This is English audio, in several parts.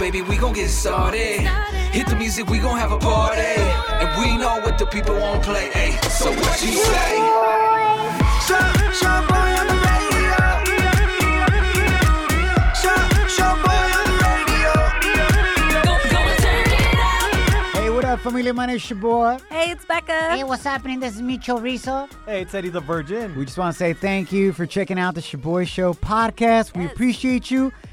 baby, we gon' get started. Hit the music, we gon' have a party. And we know what the people won't play. Ay, so what you say? Show, show boy on the radio. Show, show boy on the radio. Hey, what up, familia? My name's your boy. Hey, it's Becca. Hey, what's happening? This is Micho Rizzo. Hey, it's Eddie the Virgin. We just want to say thank you for checking out the Shoboy Show podcast. We appreciate you.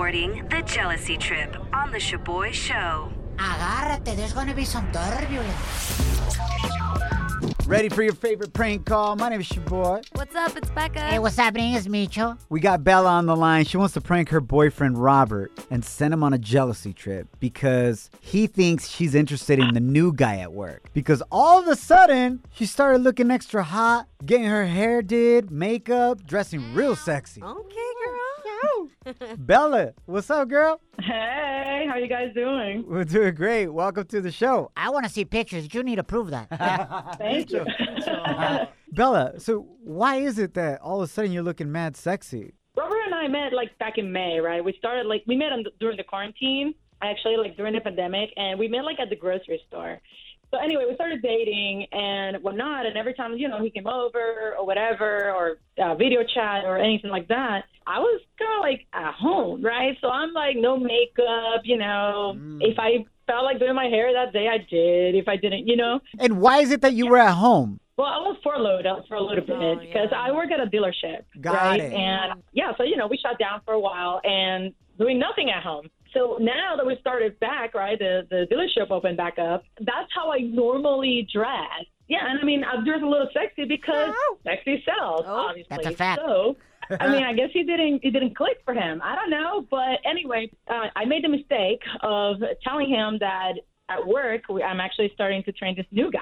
Boarding the jealousy trip on the Shoboy Show. Agárrate, there's gonna be some turbulence. Ready for your favorite prank call? My name is your boy. What's up? It's Becca. Hey, what's happening? It's Micho. We got Bella on the line. She wants to prank her boyfriend Robert and send him on a jealousy trip because he thinks she's interested in the new guy at work. Because all of a sudden, she started looking extra hot, getting her hair did, makeup, dressing real sexy. Okay, girl. Bella, what's up, girl? Hey, how you guys doing? We're doing great. Welcome to the show. I wanna see pictures. You need to prove that. Thank you. Bella, so why is it that all of a sudden you're looking mad sexy? Robert and I met like back in May, right? We started like we met on the, during the quarantine, actually like during the pandemic, and we met like at the grocery store. So anyway, we started dating and whatnot, and every time you know he came over or whatever, or uh, video chat or anything like that, I was kind of like at home, right? So I'm like no makeup, you know. If I felt like doing my hair that day, I did. If I didn't, you know. And why is it that you were at home? Well, I was furloughed out for a little bit because I work at a dealership. Got right? it. And yeah, so you know, we shut down for a while and doing nothing at home. So now that we started back, right, the the dealership opened back up. That's how I normally dress. Yeah, and I mean, I dress a little sexy because sexy sells, obviously. That's a fact. So, I mean, I guess he didn't it didn't click for him. I don't know, but anyway, uh, I made the mistake of telling him that at work we, I'm actually starting to train this new guy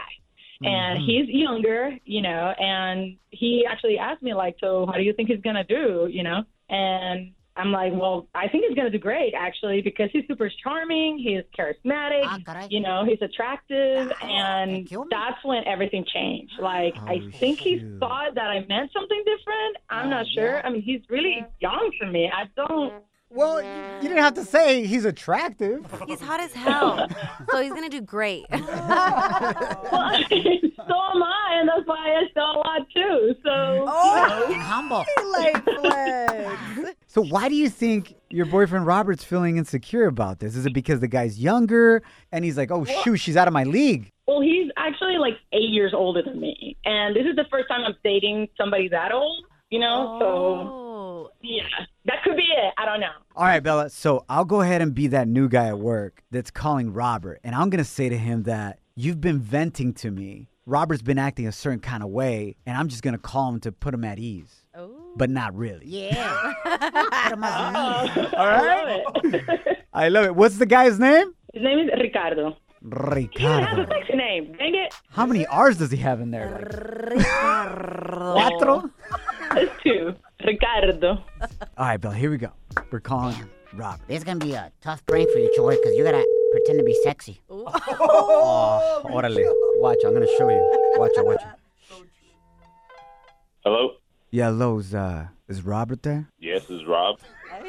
and he's younger, you know, and he actually asked me like, so how do you think he's gonna do, you know? And I'm like, well, I think he's gonna do great actually because he's super charming, he's charismatic, Ah, you know, he's attractive, and that's when everything changed. Like, I Oh, think he thought that I meant something different. I'm not sure. I mean, he's really young for me. I don't. Well, you didn't have to say he's attractive. He's hot as hell. so he's going to do great. Well, so am I, and that's why I sell a lot too. So. And humble. So why do you think your boyfriend Robert's feeling insecure about this? Is it because the guy's younger and he's like, oh shoot, she's out of my league? Well, he's actually like eight years older than me, and this is the first time I'm dating somebody that old. You know, so Oh. yeah, that could be it. I don't know. All right, Bella. So I'll go ahead and be that new guy at work that's calling Robert, and I'm gonna say to him that you've been venting to me. Robert's been acting a certain kind of way, and I'm just gonna call him to put him at ease. Oh. But not really. Yeah. Put 'em. Oh. All right. I love it. I love it. What's the guy's name? His name is Ricardo. Ricardo. He has Ricardo. a sexy name. Dang it. How many R's does he have in there? Like cuatro? It's two. Ricardo. All right, Bill, Here we go. We're calling Robert. This is gonna be a tough prank for you, Choy, because you gotta pretend to be sexy. Oh, orale. Watch, I'm gonna show you. Watch it, watch it. Hello. Yeah, hello, is, uh, is Robert there? Yes, it's is Rob.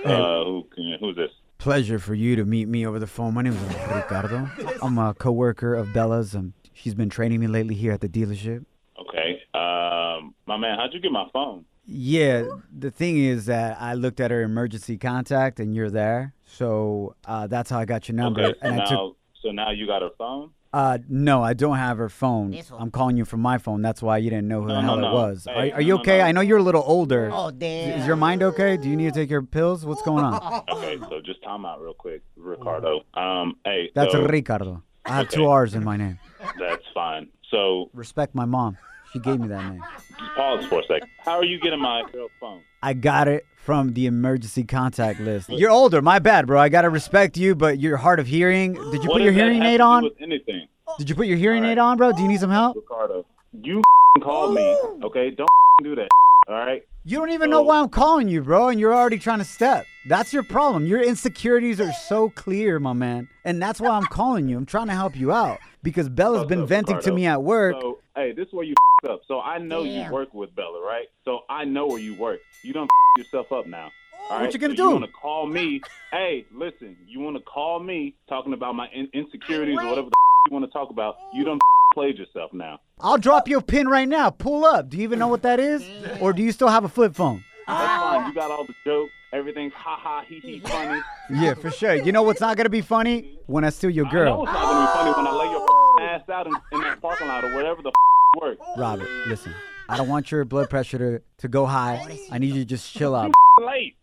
Uh, who can, who's this? Pleasure for you to meet me over the phone. My name is Ricardo. I'm a coworker of Bella's. Um, she's been training me lately here at the dealership. Okay. Um, my man, how'd you get my phone? Yeah, the thing is that I looked at her emergency contact and you're there. So uh, that's how I got your number. Okay. So and I now, took. so now you got a phone? Uh, no, I don't have her phone. This one. I'm calling you from my phone. That's why you didn't know who No, the no, hell no. it was. Hey, are, are you no, no, okay? no. I know you're a little older. Oh, damn. Is your mind okay? Do you need to take your pills? What's going on? Okay. so just time out real quick, Ricardo. Um, hey. That's so, Ricardo. I have two Okay. R's in my name. That's fine. So Respect my mom. She gave me that name. just pause for a second. How are you getting my girl's phone? I got it from the emergency contact list. You're older. My bad, bro. I gotta respect you, but you're hard of hearing. Did you What put your hearing aid on? Anything. Did you put your hearing aid on, bro? Do you need some help? Ricardo, you called me, okay? Don't do that, all right? You don't even know why I'm calling you, bro, and you're already trying to step. That's your problem. Your insecurities are so clear, my man. And that's why I'm calling you. I'm trying to help you out because Bella's been So, venting to me at work. So, hey, this is where you up. So I know Damn. you work with Bella, right? So I know where you work. You don't yourself up now. All What you gonna so do? You want to call me? hey, listen. You want to call me talking about my in- insecurities or whatever the you want to talk about? You don't played yourself now. I'll drop you a pin right now. Pull up. Do you even know what that is? Or do you still have a flip phone? That's fine. You ah. got all the jokes. Everything's ha ha he he funny. Yeah, for sure. You know what's not gonna be funny? When I steal your I know girl. it's not gonna be funny when I lay your ass out in, in that parking lot or whatever the work. Robert, listen. I don't want your blood pressure to, to go high. I need you to just chill out. Late.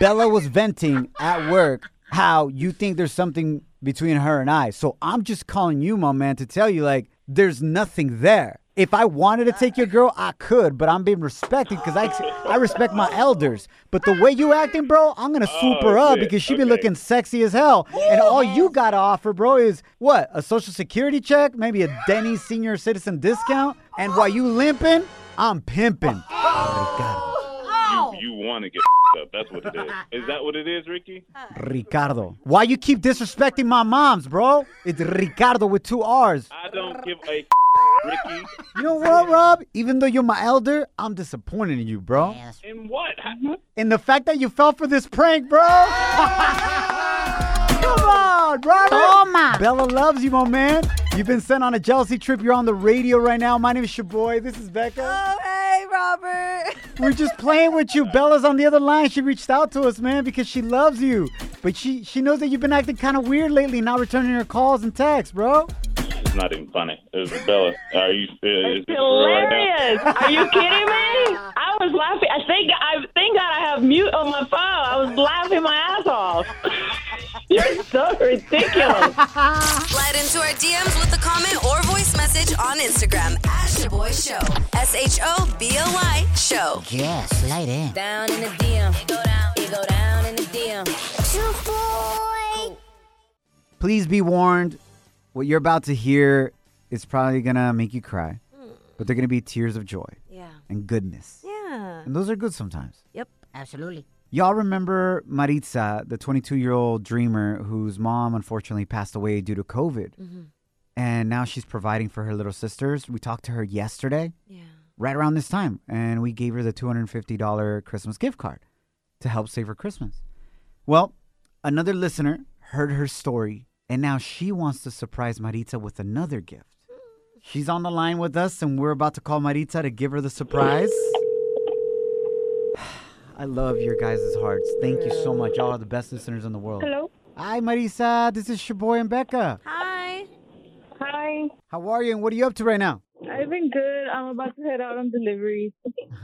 Bella was venting at work how you think there's something between her and I. So I'm just calling you, my man, to tell you like there's nothing there. If I wanted to take your girl, I could, but I'm being respected because I, I respect my elders. But the way you acting, bro, I'm gonna swoop Oh, her up shit. because she be looking sexy as hell. And all you gotta offer, bro, is what? A social security check, maybe a Denny's senior citizen discount. And while you limping, I'm pimping. Oh. Oh. You, you want to get up. That's what it is. Is that what it is, Ricky? Ricardo. Why you keep disrespecting my moms, bro? It's Ricardo with two R's. I don't give a Ricky. You know what, Rob? Even though you're my elder, I'm disappointed in you, bro. In what? In the fact that you fell for this prank, bro. Come on, Robert. Toma. Bella loves you, my man. You've been sent on a jealousy trip. You're on the radio right now. My name is Shoboy. This is Becca. Oh, hey, Robert. We're just playing with you. Bella's on the other line. She reached out to us, man, because she loves you. But she she knows that you've been acting kind of weird lately, not returning her calls and texts, bro. It's not even funny. It was Bella. Are you? Is this for right? Hilarious! Are you kidding me? I was laughing. I think I thank God I have mute on my phone. I was laughing my ass off. You're so ridiculous. Slide into our DMs with a comment or voice message on Instagram at Shoboy Show. S H O B O Y Show. Yeah, slide in. Down in the DM. It go down. It go down in the DM. Shoboy. Please be warned. What you're about to hear is probably gonna make you cry, hmm. but they're gonna be tears of joy Yeah. and goodness, Yeah. and those are good sometimes. Yep. Absolutely. Y'all remember Maritza, the 22 year old dreamer whose mom unfortunately passed away due to COVID? Mm-hmm. And now she's providing for her little sisters. We talked to her yesterday, Yeah. right around this time, and we gave her the $250 Christmas gift card to help save her Christmas. Well, another listener heard her story, and now she wants to surprise Maritza with another gift. She's on the line with us, and we're about to call Maritza to give her the surprise. I love your guys' hearts. Thank you so much. Y'all are the best listeners in the world. Hello. Hi, Marisa. This is Shaboy and Becca. Hi. Hi. How are you, and what are you up to right now? I've been good. I'm about to head out on delivery.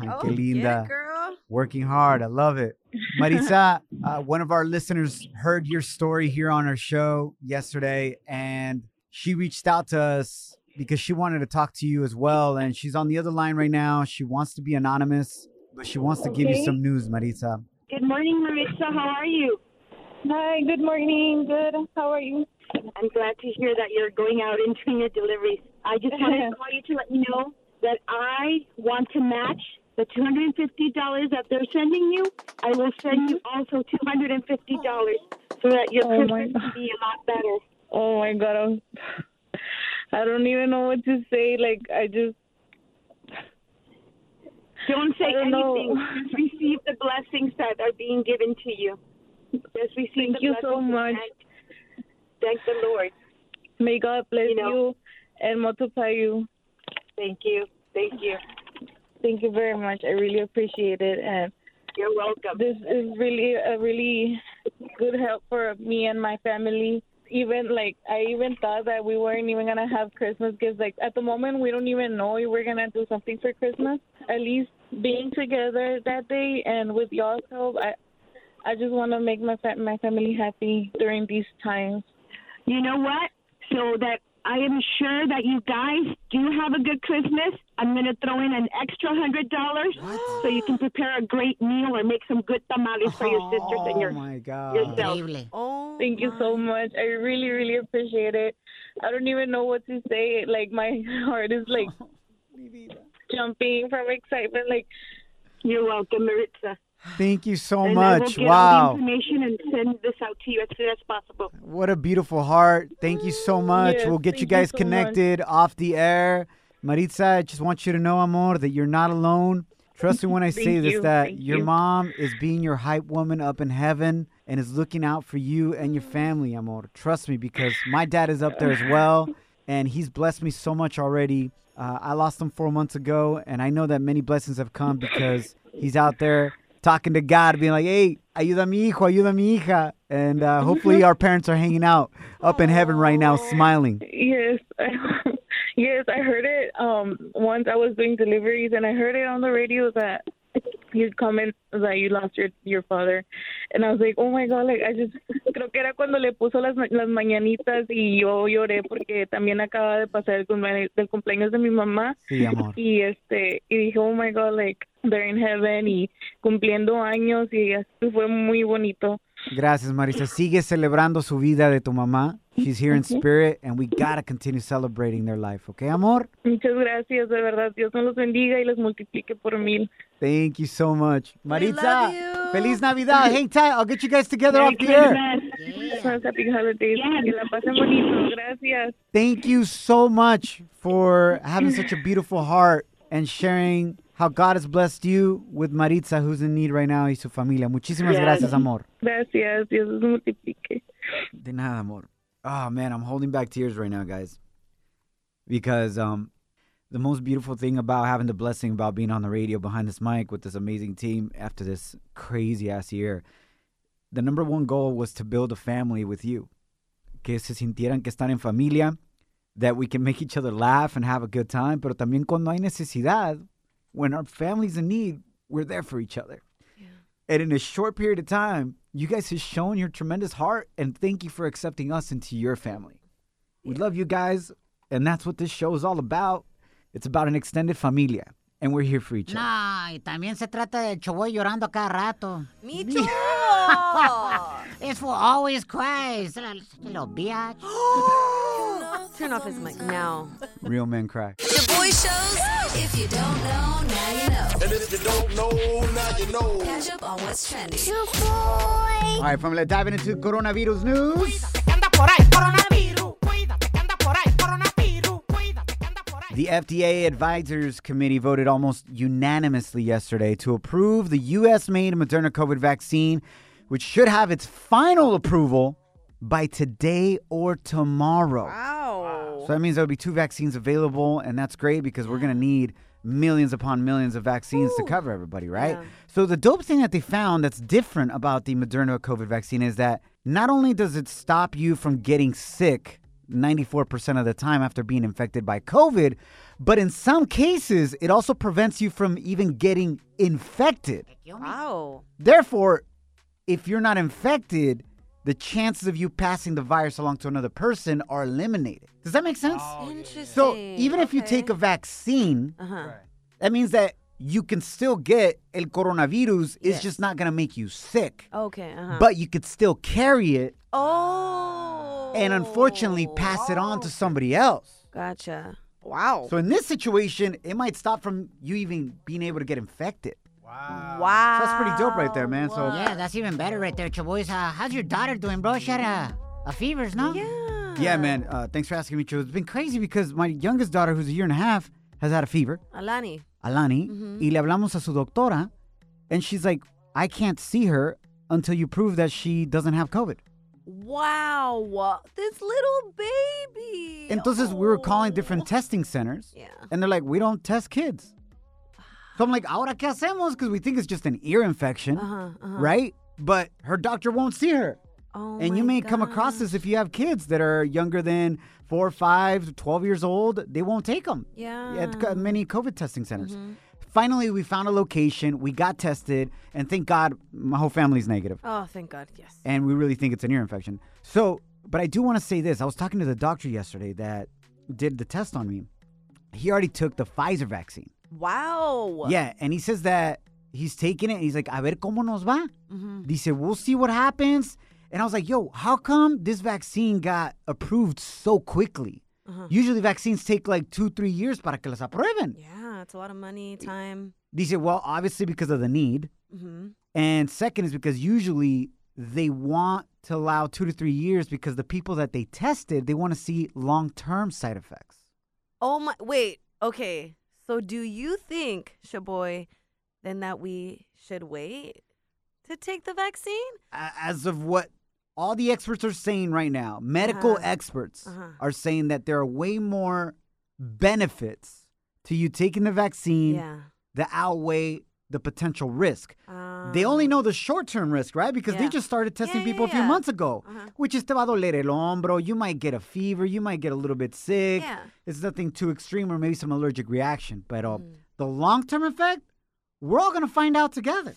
Ay, Oh, qué get linda. it, girl. Working hard. I love it. Marisa, uh, one of our listeners heard your story here on our show yesterday, and she reached out to us because she wanted to talk to you as well. And she's on the other line right now. She wants to be anonymous, but she wants to give you some news, Marisa. Good morning, Marissa. How are you? Hi. Good morning. Good. How are you? I'm glad to hear that you're going out and doing your deliveries. I just wanted to call you to let you know that I want to match the $250 that they're sending you. I will send you mm-hmm. also $250 so that your Oh, Christmas will be a lot better. Oh my God. I'm, I don't even know what to say. Like I just. Don't say don't know. anything. Just receive the blessings that are being given to you. Just receive Thank you so much. Thank the Lord. May God bless You you, and multiply you. Thank you. Thank you. Thank you very much. I really appreciate it, and You're welcome. this is really a really good help for me and my family. Even like I even thought that we weren't even gonna have Christmas gifts. Like at the moment, we don't even know if we're gonna do something for Christmas. At least being together that day and with y'all's help, I I just want to make my fa- my family happy during these times. You know what? So that I am sure that you guys do have a good Christmas. I'm going to throw in an extra hundred dollars so you can prepare a great meal or make some good tamales for your sisters and your Oh my God. yourself. Oh, Thank you so much. I really, really appreciate it. I don't even know what to say. Like my heart is like jumping from excitement. Like You're welcome, Maritza. Thank you so and much. get all the Wow. information and send this out to you as soon as possible. What a beautiful heart. Thank you so much. Yes, we'll get you thank you guys so much. connected off the air. Maritza, I just want you to know, amor, that you're not alone. Trust me when I say this you, that thank your you. mom is being your hype woman up in heaven and is looking out for you and your family, amor. Trust me because my dad is up there as well and he's blessed me so much already. Uh, I lost him four months ago and I know that many blessings have come because he's out there talking to God, being like, hey, ayuda a mi hijo, ayuda a mi hija. And uh, hopefully our parents are hanging out up in heaven right now, smiling. yes, yes, I heard it. Um, once I was doing deliveries and I heard it on the radio that you'd comment that you lost your your father, and I was like, oh my god, like I just creo que era cuando le puso las las mañanitas y yo lloré porque también acaba de pasar el cumpleaños, del cumpleaños de mi mamá. Sí, amor. y este y dije oh my god like they're in heaven y cumpliendo años y así fue muy bonito Gracias, Marisa. Sigue celebrando su vida de tu mamá. She's here in spirit, and we gotta continue celebrating their life, okay, amor? muchas gracias de verdad Dios nos los bendiga y los multiplique por mil Thank you so much. Maritza. Feliz Navidad. Hang tight. I'll get you guys together Merry off the air. Christmas, happy holidays que la pasen bonito gracias Thank you so much for having such a beautiful heart and sharing how God has blessed you with Maritza, who's in need right now, y su familia. Muchísimas Yes. gracias, amor. gracias Dios los multiplique De nada, amor. Oh man, I'm holding back tears right now, guys. Because um the most beautiful thing about having the blessing about being on the radio behind this mic with this amazing team after this crazy ass year, the number one goal was to build a family with you. Que se sintieran que están en familia, that we can make each other laugh and have a good time, pero también cuando hay necesidad, when our family's in need, we're there for each other. And in a short period of time, you guys have shown your tremendous heart and thank you for accepting us into your family. We love you guys, and that's what this show is all about. It's about an extended familia, and we're here for each other. No, y también se trata del Choboy llorando cada rato. Me too. This fool always cries. Such a little bitch. Turn off his mic now. Real men cry. The boy shows. If you don't know, now you know. And if you don't know, now you know. Catch up on what's trending. All right, family, diving into coronavirus news. The FDA Advisors Committee voted almost unanimously yesterday to approve the U.S. made Moderna COVID vaccine, which should have its final approval by today or tomorrow. Wow. So that means there'll be two vaccines available, and that's great because we're going to need millions upon millions of vaccines to cover everybody, right? Yeah. So the dope thing that they found that's different about the Moderna COVID vaccine is that not only does it stop you from getting sick 94% of the time after being infected by COVID, but in some cases, it also prevents you from even getting infected. Wow. Therefore, if you're not infected, the chances of you passing the virus along to another person are eliminated. Does that make sense? Interesting. So even if you take a vaccine, Uh-huh. that means that you can still get el coronavirus. It's just not gonna make you sick, Okay. Uh-huh. but you could still carry it oh. and unfortunately pass it on to somebody else. Gotcha. Wow. So in this situation, it might stop from you even being able to get infected. Wow. So that's pretty dope right there, man. So Yeah, that's even better right there, Choboys. Uh, how's your daughter doing, bro? She had a, a fevers, no? Yeah. yeah, man. Uh, thanks for asking me, Cho. It's been crazy because my youngest daughter, who's a year and a half, has had a fever. Alani. Alani, y le hablamos a su doctora, and she's like, I can't see her until you prove that she doesn't have COVID. Wow. This little baby. Entonces, we were calling different testing centers, Yeah. and they're like, we don't test kids. So I'm like, ahora qué hacemos? Because we think it's just an ear infection, Uh-huh. Uh-huh. right? But her doctor won't see her. Oh and you may come across this if you have kids that are younger than four, five, 12 years old. They won't take them Yeah. at many COVID testing centers. Finally, we found a location. We got tested, and thank God, my whole family's negative. Oh, thank God. Yes. And we really think it's an ear infection. So, but I do want to say this. I was talking to the doctor yesterday that did the test on me, he already took the Pfizer vaccine. Wow. Yeah, and he says that he's taking it. He's like, a ver cómo nos va. Mhm. Dice, we'll see what happens. And I was like, yo, how come this vaccine got approved so quickly? Uh-huh. Usually vaccines take like two, three years para que las aprueben. Yeah, it's a lot of money, time. Dice, well, obviously because of the need. hmm And second is because usually they want to allow two to three years because the people that they tested, they want to see long term side effects. Oh my. Wait. Okay. So do you think, Shoboy, then that we should wait to take the vaccine? As of what all the experts are saying right now, medical Uh-huh. experts Uh-huh. are saying that there are way more benefits to you taking the vaccine Yeah. that outweigh the potential risk. they only know the short term risk, right? Because they just started testing Yeah, yeah, people a few yeah. months ago, Uh-huh. which is te va a doler el hombro. You might get a fever. You might get a little bit sick. Yeah. It's nothing too extreme or maybe some allergic reaction. But uh, Mm. the long term effect, we're all going to find out together.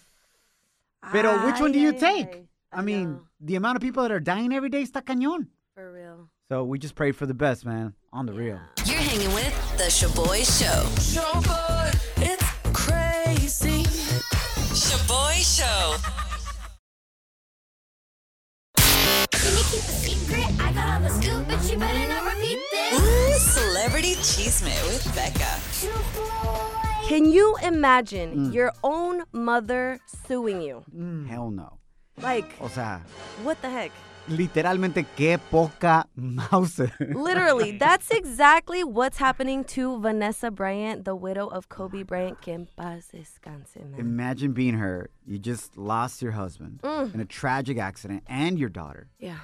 But which one do you Ay, ay, take? ay. I, mean, the amount of people that are dying every day está cañón. For real. So we just pray for the best, man. On the real. You're hanging with The Shoboy Show. Shoboy, Shoboy Show. Ooh, Celebrity Cheesemate with Becca. Can you imagine Mm. your own mother suing you? Hell no. Like, O sea, what the heck? Literalmente qué poca mouse. Literally, that's exactly what's happening to Vanessa Bryant, the widow of Kobe Bryant. Que en paz descanse, man. Imagine being her. You just lost your husband Mm. in a tragic accident and your daughter. Yeah.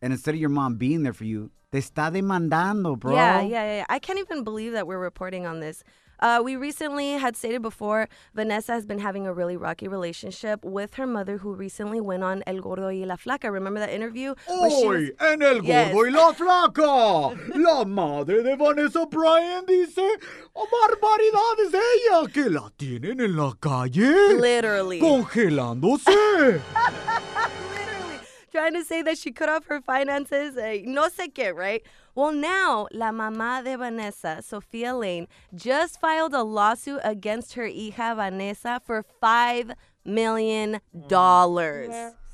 And instead of your mom being there for you, te está demandando, bro. Yeah, yeah, yeah, yeah. I can't even believe that we're reporting on this. Uh, we recently had stated before Vanessa has been having a really rocky relationship with her mother, who recently went on El Gordo y la Flaca. Remember that interview? she was- en el Yes. gordo y la flaca, la madre de Vanessa Bryant dice, oh, barbaridades ella que la tienen en la calle, Literally. congelándose. Literally trying to say that she cut off her finances. eh, no sé qué, right? Well, now la mamá de Vanessa, Sofia Laine, just filed a lawsuit against her hija Vanessa for five million dollars.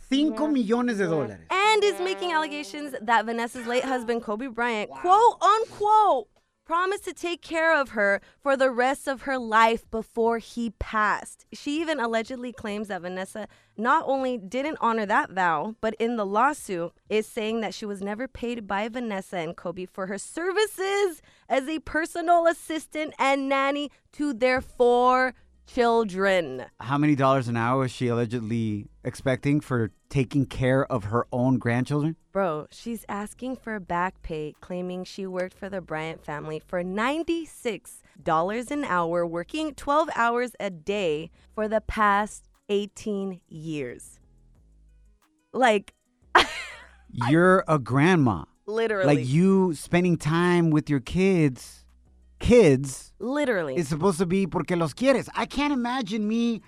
Cinco millones de dólares. And is making allegations that Vanessa's late husband, Kobe Bryant, quote unquote, promised to take care of her for the rest of her life before he passed. She even allegedly claims that Vanessa not only didn't honor that vow, but in the lawsuit is saying that she was never paid by Vanessa and Kobe for her services as a personal assistant and nanny to their four children. How many dollars an hour is she allegedly expecting for taking care of her own grandchildren? Bro, she's asking for back pay, claiming she worked for the Bryant family for $96 an hour, working 12 hours a day for the past 18 years. Like, You're a grandma. literally. Like you spending time with your kids, kids literally. is supposed to be porque los quieres. I can't imagine me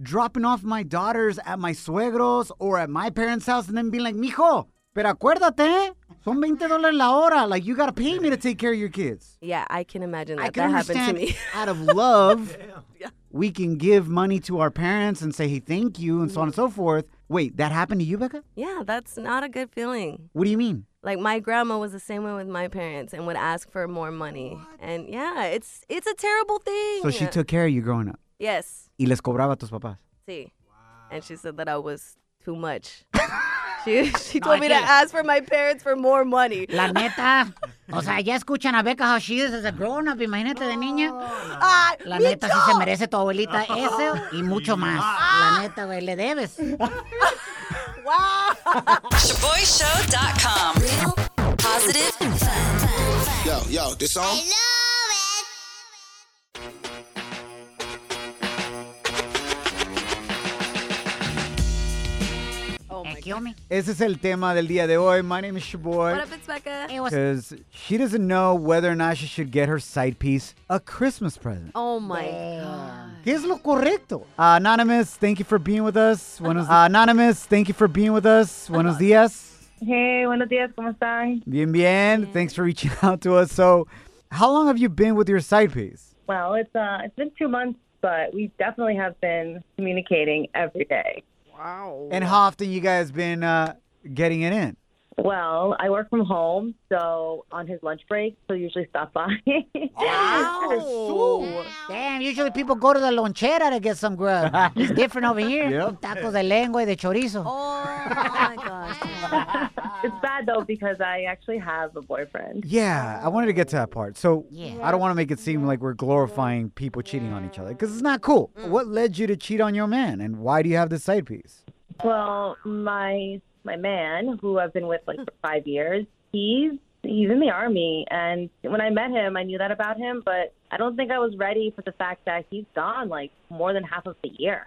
dropping off my daughters at my suegros or at my parents' house and then being like, mijo, pero acuérdate, son 20 dólares la hora. Like you gotta pay me to take care of your kids. yeah, I can imagine that. I can that happened to me. out of love, we can give money to our parents and say, hey, thank you, and so on and mm-hmm. so forth. Wait, that happened to you, Becca? yeah, that's not a good feeling. What do you mean? Like my grandma was the same way with my parents and would ask for more money. And yeah, it's it's a terrible thing. So she took care of you growing up. Yes. Y les cobraba a tus papás. Sí. And she said that I was too much. she she No, told me to can't. ask for my parents for more money. La neta. O sea, ya escuchan a Becca how she is as a grown up. Imagínate de niña. Ah, La neta, sí se merece tu abuelita eso y mucho más. La neta, güey, le debes. Wow. ShoboyShow.com. Real, positive, fun. Yo, yo, this song? Kill me. Ese es el tema del día de hoy. My name is Shoboy. What up, it's Becca? Because she doesn't know whether or not she should get her side piece a Christmas present. Oh my god. ¿Qué es lo correcto? Uh, Anonymous, thank you for being with us. Buenos, uh, Anonymous, thank you for being with us. Buenos días. Hey, buenos días, ¿cómo están? Bien, bien. Thanks for reaching out to us. So, how long have you been with your side piece? Well, it's uh, it's been two months, but we definitely have been communicating every day. Wow. And how often you guys been uh, getting it in? Well, I work from home, so on his lunch break, he'll usually stop by. Wow. Damn, usually people go to the lonchera to get some grub. It's different over here. Yep. Tacos de lengua y de chorizo. Oh, oh my gosh. it's bad though because I actually have a boyfriend. Yeah, I wanted to get to that part. So, Yeah. I don't want to make it seem like we're glorifying people cheating on each other because it's not cool. Mm. What led you to cheat on your man, and why do you have this side piece? Well, my my man, who I've been with like for five years, he's he's in the army, and when I met him, I knew that about him, but I don't think I was ready for the fact that he's gone like more than half of the year.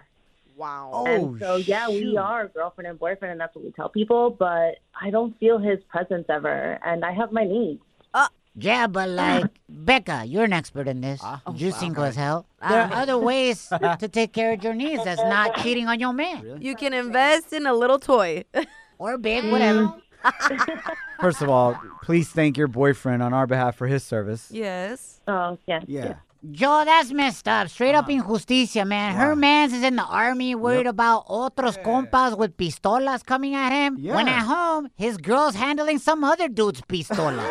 Wow. Oh, and so yeah, we shoot. are girlfriend and boyfriend, and that's what we tell people. But I don't feel his presence ever, and I have my needs. Uh, yeah, but like, Becca, you're an expert in this. Ah, you single as hell. Ah. There are other ways to take care of your needs that's not cheating on your man. You can invest in a little toy. Or big, mm. whatever. First of all, please thank your boyfriend on our behalf for his service. yes. Oh yeah, Yeah. Joe, that's messed up. Straight up uh-huh. injusticia, man. Her man's is in the army, worried about otros compas with pistolas coming at him. When at home, his girl's handling some other dude's pistola.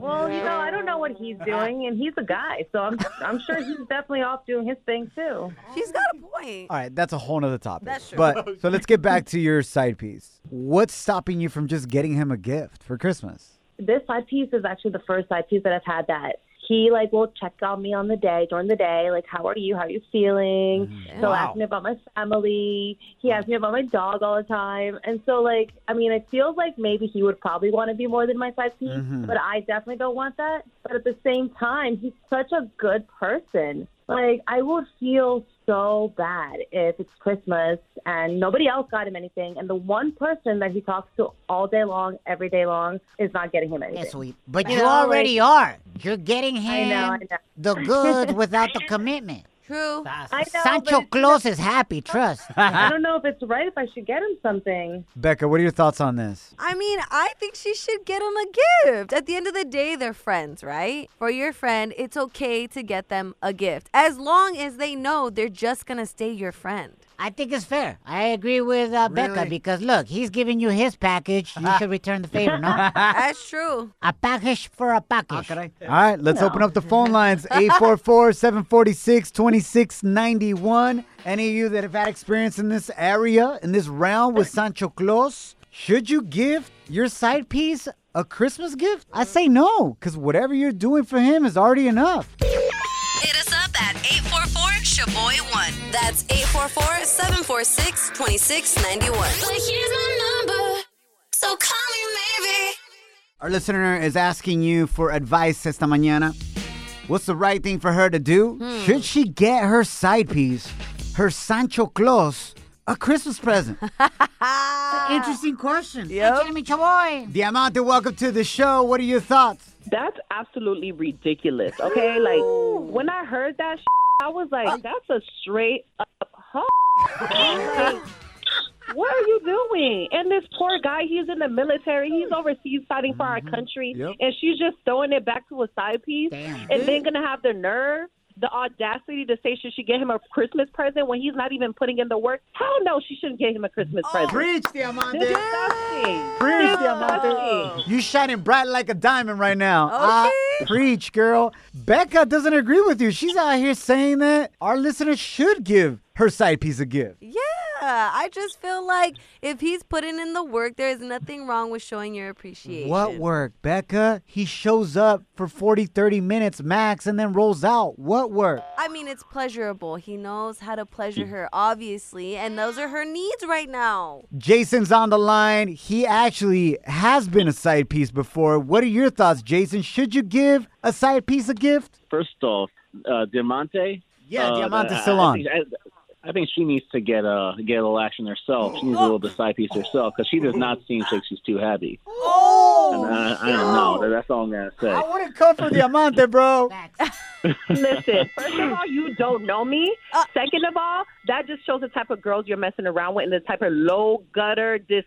Well, you know, I don't know what he's doing, and he's a guy, so I'm I'm sure he's definitely off doing his thing too. She's got a point. All right, that's a whole nother topic. That's true. But so let's get back to your side piece. What's stopping you from just getting him a gift for Christmas? This side piece is actually the first side piece that I've had that he like will check on me on the day during the day, like how are you, how are you feeling? He'll ask me about my family. He asks me about my dog all the time, and so like I mean, it feels like maybe he would probably want to be more than my side piece, Mhm. but I definitely don't want that. But at the same time, he's such a good person. Like I would feel so bad if it's Christmas and nobody else got him anything, and the one person that he talks to all day long, every day long, is not getting him anything. That's sweet. But You already are. You're getting I him know, I know. the good without the commitment. True. I know, Sancho but Claus is happy, trust. I don't know if it's right if I should get him something. Becca, what are your thoughts on this? I mean, I think she should get him a gift. At the end of the day, they're friends, right? For your friend, it's okay to get them a gift as long as they know they're just going to stay your friend. I think it's fair. I agree with uh, Becca Really? because look, he's giving you his package. You should return the favor, no? That's true. a package for a package. All right, let's open up the phone lines 844 746 2691. Any of you that have had experience in this area, in this round with Sancho Claus, should you give your side piece a Christmas gift? I say no, because whatever you're doing for him is already enough. 844-SHABOY1. That's 844-746-2691. But here's my number, so call me maybe. Our listener is asking you for advice esta mañana. What's the right thing for her to do? Hmm. Should she get her side piece, her Sancho Claus, a Christmas present? Interesting question. Yep. Hey, Jimmy Chavoy. Diamante, welcome to the show. What are your thoughts? That's absolutely ridiculous. Okay, like when I heard that, I was like, "That's a straight up huh." Like, what are you doing? And this poor guy, he's in the military. He's overseas fighting for our mm-hmm. country, Yep. and she's just throwing it back to a side piece, Damn. and then gonna have the nerve. The audacity to say should she get him a Christmas present when he's not even putting in the work? Hell no, she shouldn't get him a Christmas present. Preach, Diamante. Disgusting. Preach, Disgusting. Diamante. You shining bright like a diamond right now. Ah, preach, girl. Becca doesn't agree with you. She's out here saying that our listeners should give her side piece a gift. Yeah, I just feel like if he's putting in the work, there is nothing wrong with showing your appreciation. What work, Becca? He shows up for 40, 30 minutes max and then rolls out. What work? I mean, it's pleasurable. He knows how to pleasure her, obviously, and those are her needs right now. Jason's on the line. He actually has been a side piece before. What are your thoughts, Jason? Should you give a side piece a gift? First off, uh, Diamante. Yeah, uh, Diamante's I- still on. think- I, I think she needs to get a get a little action herself. She needs a little bit side piece herself because she does not seem like she's too happy. Oh, And I, I don't know. That's all I'm gonna say. I wouldn't come for Diamante, bro. Listen, first of all, you don't know me. Uh, Second of all, that just shows the type of girls you're messing around with and the type of low gutter, disgusting,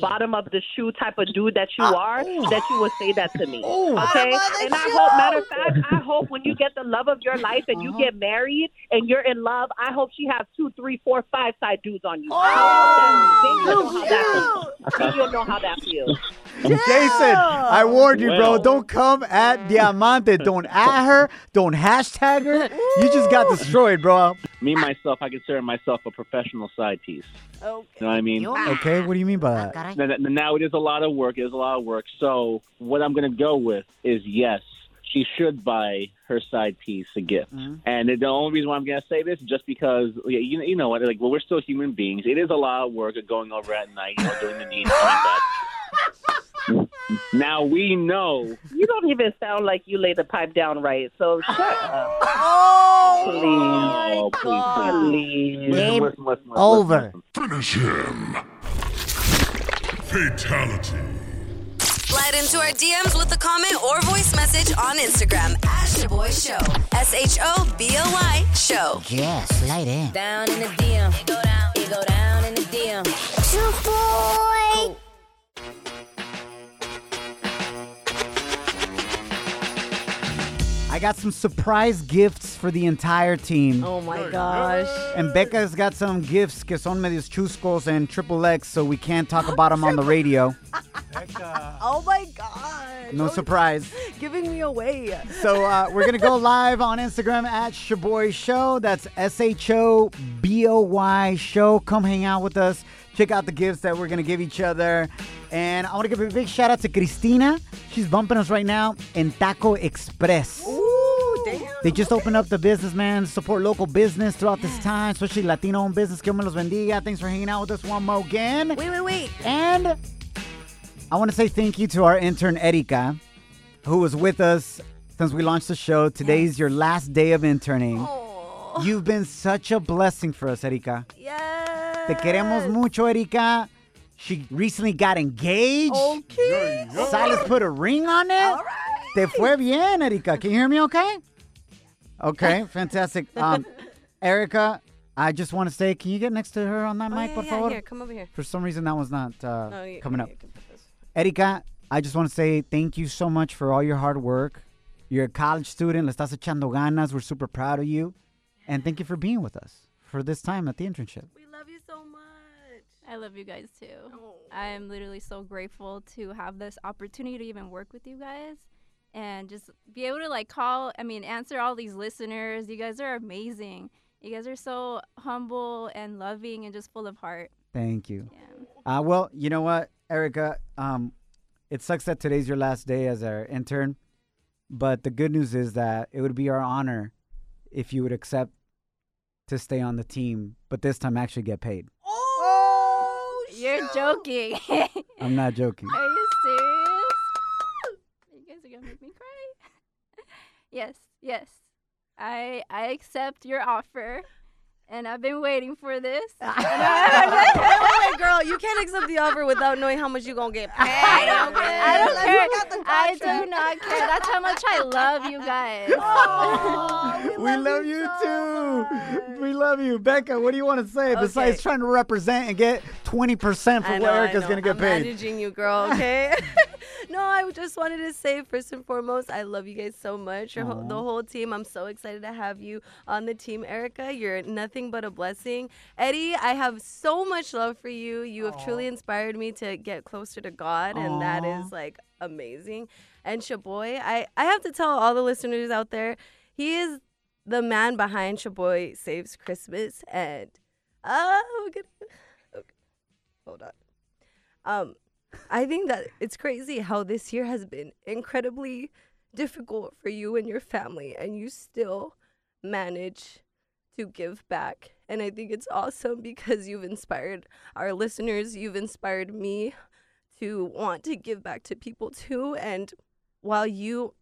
bottom of the shoe type of dude that you are, that you would say that to me. Okay? And I hope, matter of fact, I hope when you get the love of your life and you get married and you're in love, I hope she has two, three, four, five side dudes on you. How about that? Then you'll know how that. Then you'll know how that feels. Jason, I warned you, bro. Don't come at Diamante. Don't at her. Don't hashtag her. You just got destroyed, bro. Me myself, I consider myself a professional side piece. Okay. You know what I mean? Okay, what do you mean by that? Now, now it is a lot of work. It is a lot of work. So what I'm going to go with is yes, she should buy her side piece a gift. And the only reason why I'm going to say this is just because yeah, you know, you know what? Like, well, we're still human beings. It is a lot of work of going over at night, you know, doing the deeds. now we know. You don't even sound like you lay the pipe down right. So shut up. Oh, please. Oh, please, please. Game Listen, listen, listen, over. Finish him. Fatality. Slide into our DMs with a comment or voice message on Instagram at Shoboy Show. S H O B O Y Show. Yeah, slide in. Down in the DM. It go down. It go down in the DM. boy. Got some surprise gifts for the entire team. Oh my gosh. And Becca's got some gifts que son medios chuscos and triple X, so we can't talk about them on the radio. Becca. Oh my god. No surprise. Giving me away. So uh, we're gonna go live on Instagram at Shoboy Show. That's S H O B O Y Show. Come hang out with us. Check out the gifts that we're gonna give each other. And I want to give a big shout out to Cristina. She's bumping us right now in Taco Express. Ooh, damn. They just opened up the business, man. Support local business throughout this time, especially Latino-owned business. Que me los bendiga. Thanks for hanging out with us one more again. Wait, wait, wait. And I want to say thank you to our intern Erika, who was with us since we launched the show. Today's your last day of interning. You've been such a blessing for us, Erika. Yes. Te queremos mucho, Erika. She recently got engaged. Okay. Silas put a ring on it. All right. Te fue bien, Erika. Can you hear me okay? Okay, fantastic. Um, Erica, I just want to say, can you get next to her on that Oh, mic, yeah, por yeah, favor? here, come over here. For some reason, that was not uh, No, you- coming up. you can put this. Erika, I just want to say thank you so much for all your hard work. You're a college student. Le estás echando ganas. We're super proud of you. And thank you for being with us for this time at the internship. We love you so much. I love you guys too. I am literally so grateful to have this opportunity to even work with you guys and just be able to like call, I mean, answer all these listeners. You guys are amazing. You guys are so humble and loving and just full of heart. Thank you. Yeah. Uh, well, you know what, Erica? Um, it sucks that today's your last day as our intern, but the good news is that it would be our honor if you would accept to stay on the team, but this time actually get paid. Oh, You're joking. I'm not joking. Are you serious? You guys are gonna make me cry. yes, yes. I I accept your offer, and I've been waiting for this. wait, wait, girl, you can't accept the offer without knowing how much you're gonna get paid. I don't, okay? I don't care. look the I do not care. That's how much I love you guys. we love, you too. We love you. Becca, what do you want to say besides trying to represent and get 20% for I what Erica's going to get I'm paid? managing you, girl. Okay. No, I just wanted to say first and foremost, I love you guys so much. Whole, the whole team. I'm so excited to have you on the team, Erica. You're nothing but a blessing. Eddie, I have so much love for you. You have truly inspired me to get closer to God, and that is like amazing. And Shoboy, I I have to tell all the listeners out there, he is the man behind Shoboy Saves Christmas, and uh, we're okay. hold on. Um, I think that it's crazy how this year has been incredibly difficult for you and your family, and you still manage to give back. And I think it's awesome because you've inspired our listeners, you've inspired me to want to give back to people too. And while you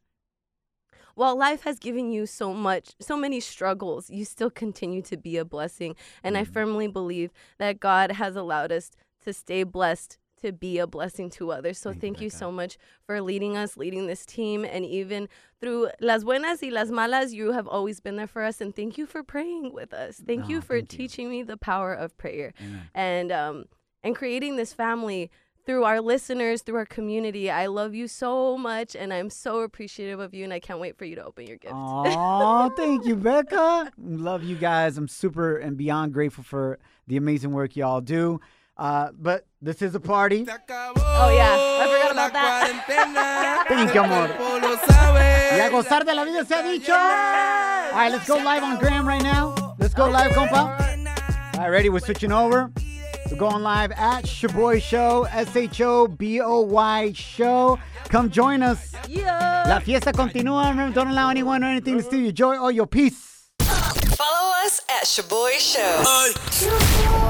while life has given you so much, so many struggles, you still continue to be a blessing. And I mm. firmly believe that God has allowed us to stay blessed to be a blessing to others. So thank, you so much for leading us, leading this team, and even through las buenas y las malas, you have always been there for us. And thank you for praying with us. Thank you for teaching me the power of prayer and um and creating this family through our listeners, through our community. I love you so much, and I'm so appreciative of you, and I can't wait for you to open your gift. Aw, thank you, Becca. Love you guys. I'm super and beyond grateful for the amazing work y'all do. Uh, but this is a party. Oh yeah, I forgot about that. Thank you, amor. Y a gozar de la vida se ha dicho. All right, let's go live on Gram right now. Let's go live, compa. All right, ready? We're switching over. We're going live at Shoboy Show, S H O B O Y Show. Come join us. Yeah. La fiesta continúa. Remember, don't allow anyone or anything to steal your joy or your peace. Follow us at Shoboy Show.